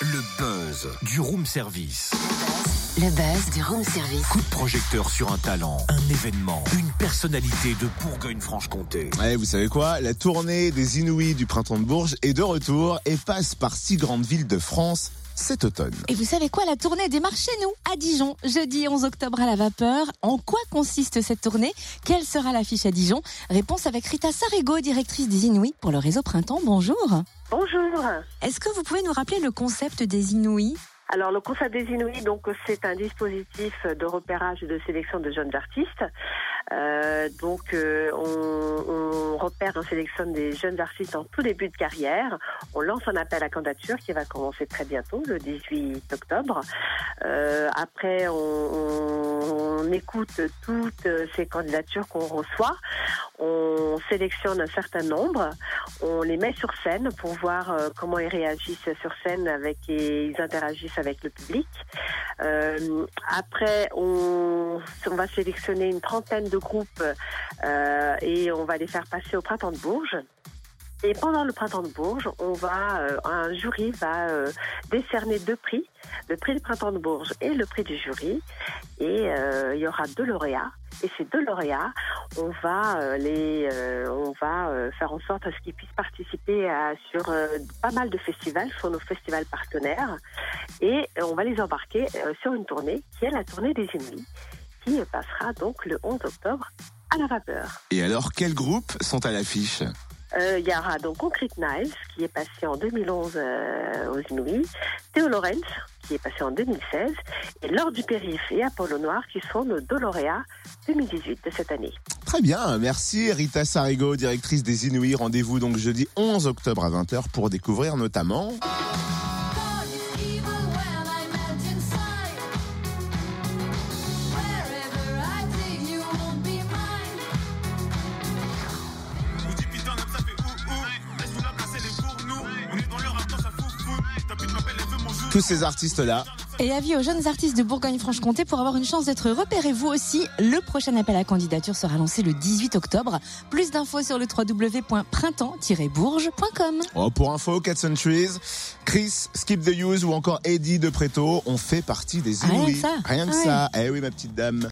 Le buzz du room service. Le buzz du room service. Coup de projecteur sur un talent, un événement, une personnalité de Bourgogne-Franche-Comté. Ouais, vous savez quoi? La tournée des Inouïs du printemps de Bourges est de retour et passe par six grandes villes de France cet automne. Et vous savez quoi La tournée démarre chez nous, à Dijon, jeudi 11 octobre à la vapeur. En quoi consiste cette tournée? Quelle sera l'affiche à Dijon? Réponse avec Rita Sarigo, directrice des Inouïs pour le réseau Printemps. Bonjour. Bonjour. Est-ce que vous pouvez nous rappeler le concept des Inouïs Alors le concept des Inouïs, donc c'est un dispositif de repérage et de sélection de jeunes artistes. Euh, donc euh, on, repère, on sélectionne des jeunes artistes en tout début de carrière. On lance un appel à candidature qui va commencer très bientôt, le 18 octobre. Euh, après, on, écoute toutes ces candidatures qu'on reçoit. On sélectionne un certain nombre. On les met sur scène pour voir comment ils réagissent sur scène avec et ils interagissent avec le public. Après, on va sélectionner une trentaine de groupes euh, et on va les faire passer au printemps de Bourges. Et pendant le printemps de Bourges, on va, euh, un jury va euh, décerner deux prix, le prix du printemps de Bourges et le prix du jury. Et il y aura deux lauréats. Et ces deux lauréats, on va les, on va faire en sorte qu'ils puissent participer à, sur pas mal de festivals, sur nos festivals partenaires. Et on va les embarquer sur une tournée qui est la tournée des Inuits, qui passera donc le 11 octobre à la vapeur. Et alors, quels groupes sont à l'affiche? Euh, Il y aura donc Concrete Knives, qui est passé en 2011 euh, aux Inuits, Théo Lorenz, qui est passé en 2016, et Laure du Périph et Apollo Noir, qui sont nos deux lauréats 2018 de cette année. Très bien, merci Rita Sarigo, directrice des Inouïs. Rendez-vous donc jeudi 11 octobre à 20h pour découvrir notamment... Tous ces artistes-là, Et avis aux jeunes artistes de Bourgogne-Franche-Comté pour avoir une chance d'être repérés vous aussi. Le prochain appel à candidature sera lancé le 18 octobre. Plus d'infos sur le www.printemps-bourges.com. oh, pour info, Cat Centuries, Chris, Skip the Use ou encore Eddie de Preto ont fait partie des Rien que Inouïs. ça. Rien que Ouais. ça. Eh oui, ma petite dame.